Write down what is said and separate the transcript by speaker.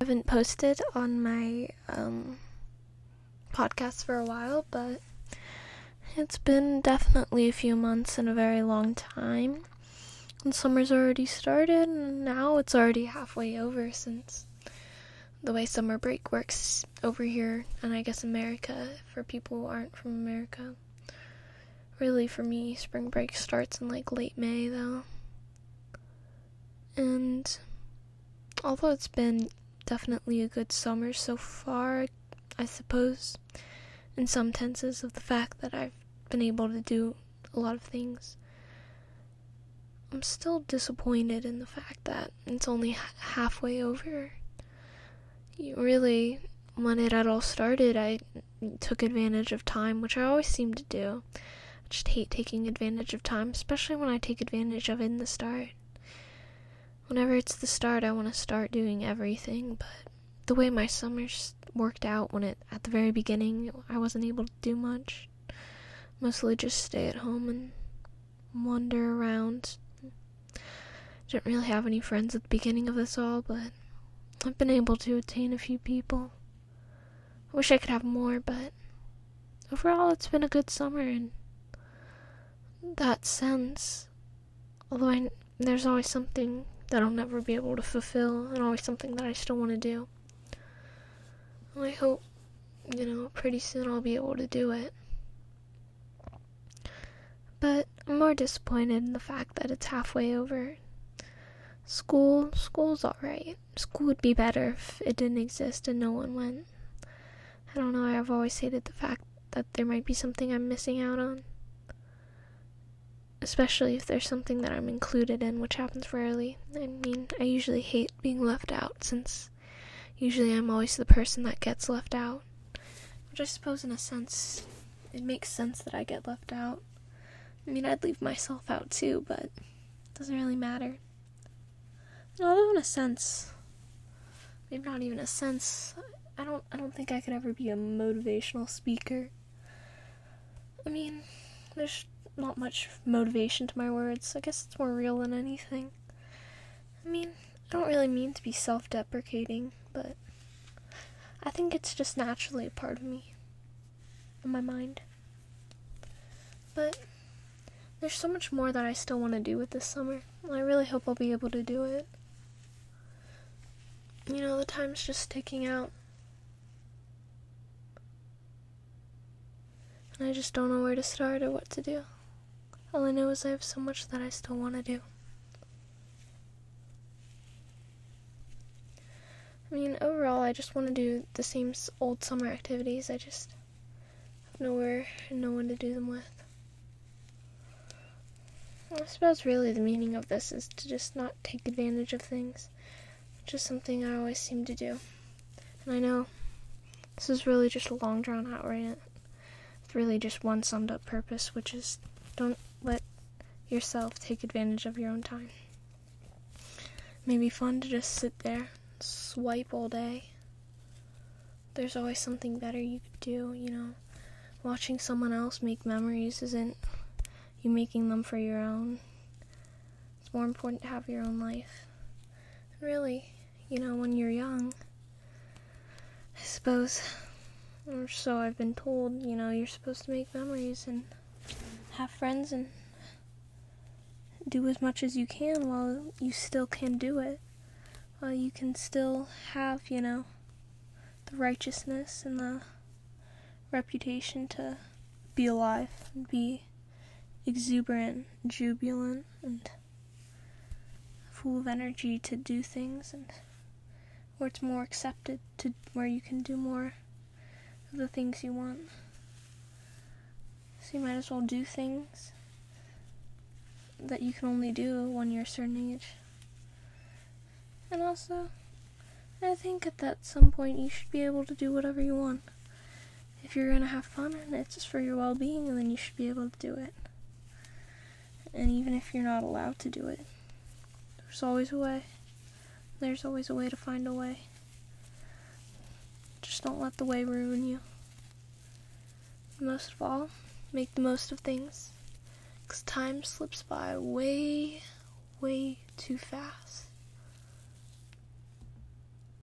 Speaker 1: I haven't posted on my um, podcast for a while, but it's been definitely a few months and a very long time. And summer's already started, and now it's already halfway over since the way summer break works over here, and I guess America, for people who aren't from America. Really, for me, spring break starts in like late May, though. And although it's been definitely a good summer so far, I suppose, in some tenses of the fact that I've been able to do a lot of things. I'm still disappointed in the fact that it's only halfway over. Really, when it had all started, I took advantage of time, which I always seem to do I just hate taking advantage of time, especially when I take advantage of it in the start. Whenever it's the start, I want to start doing everything, but the way my summers worked out when it at the very beginning, I wasn't able to do much. Mostly just stay at home and wander around. Didn't really have any friends at the beginning of this all, but I've been able to attain a few people. I wish I could have more, but overall it's been a good summer and that sense. Although I, there's always something that I'll never be able to fulfill, and always something that I still want to do. And I hope, you know, pretty soon I'll be able to do it. But I'm more disappointed in the fact that it's halfway over. School, school's alright. School would be better if it didn't exist and no one went. I don't know, I've always hated the fact that there might be something I'm missing out on especially if there's something that I'm included in, which happens rarely. I mean, I usually hate being left out since usually I'm always the person that gets left out. Which I suppose, in a sense, it makes sense that I get left out. I mean, I'd leave myself out too, but it doesn't really matter. Although, in a sense, maybe not even a sense, I don't, I don't think I could ever be a motivational speaker. I mean, there's not much motivation to my words. I guess it's more real than anything. I mean, I don't really mean to be self deprecating, but I think it's just naturally a part of me, in my mind. But there's so much more that I still want to do with this summer. I really hope I'll be able to do it. You know, the time's just ticking out. And I just don't know where to start or what to do. All I know is I have so much that I still want to do. I mean, overall, I just want to do the same old summer activities. I just have nowhere and no one to do them with. I suppose really the meaning of this is to just not take advantage of things, which is something I always seem to do. And I know this is really just a long drawn out rant. It's really just one summed up purpose, which is don't let yourself take advantage of your own time. It may be fun to just sit there, swipe all day. There's always something better you could do, you know. Watching someone else make memories isn't you making them for your own. It's more important to have your own life. And really, you know, when you're young, I suppose, or so I've been told, you know, you're supposed to make memories and have friends and do as much as you can while you still can do it. While you can still have, you know, the righteousness and the reputation to be alive and be exuberant, jubilant, and full of energy to do things, and where it's more accepted to where you can do more of the things you want. So you might as well do things that you can only do when you're a certain age. And also, I think at that some point you should be able to do whatever you want. If you're gonna have fun and it's just for your well being, then you should be able to do it. And even if you're not allowed to do it, there's always a way. There's always a way to find a way. Just don't let the way ruin you. Most of all, make the most of things. Because time slips by way, way too fast.